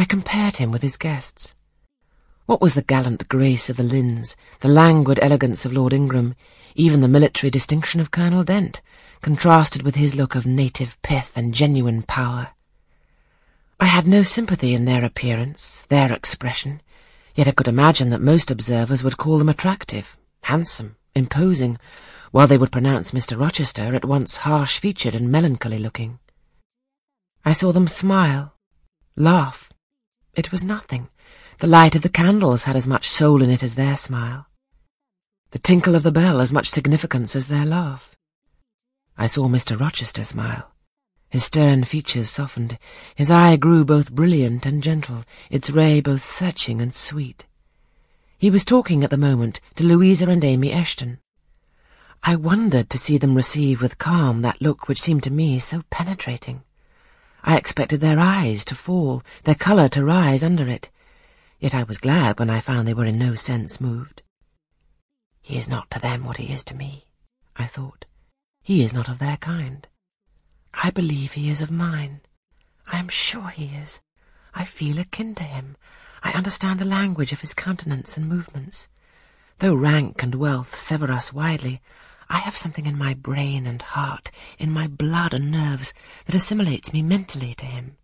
I compared him with his guests. What was the gallant grace of the Lynns, the languid elegance of Lord Ingram, even the military distinction of Colonel Dent, contrasted with his look of native pith and genuine power? I had no sympathy in their appearance, their expression, yet I could imagine that most observers would call them attractive, handsome, imposing, while they would pronounce Mr. Rochester at once harsh-featured and melancholy-looking. I saw them smile, laugh. It was nothing. The light of the candles had as much soul in it as their smile. The tinkle of the bell as much significance as their laugh. I saw Mr. Rochester smile. His stern features softened, his eye grew both brilliant and gentle, its ray both searching and sweet. He was talking at the moment to Louisa and Amy Eshton. I wondered to see them receive with calm that look which seemed to me so penetrating. I expected their eyes to fall, their colour to rise under it, yet I was glad when I found they were in no sense moved. He is not to them what he is to me, I thought. He is not of their kind. I believe he is of mine. I am sure he is. I feel akin to him. I understand the language of his countenance and movements. Though rank and wealth sever us widely, I have something in my brain and heart, in my blood and nerves, that assimilates me mentally to him.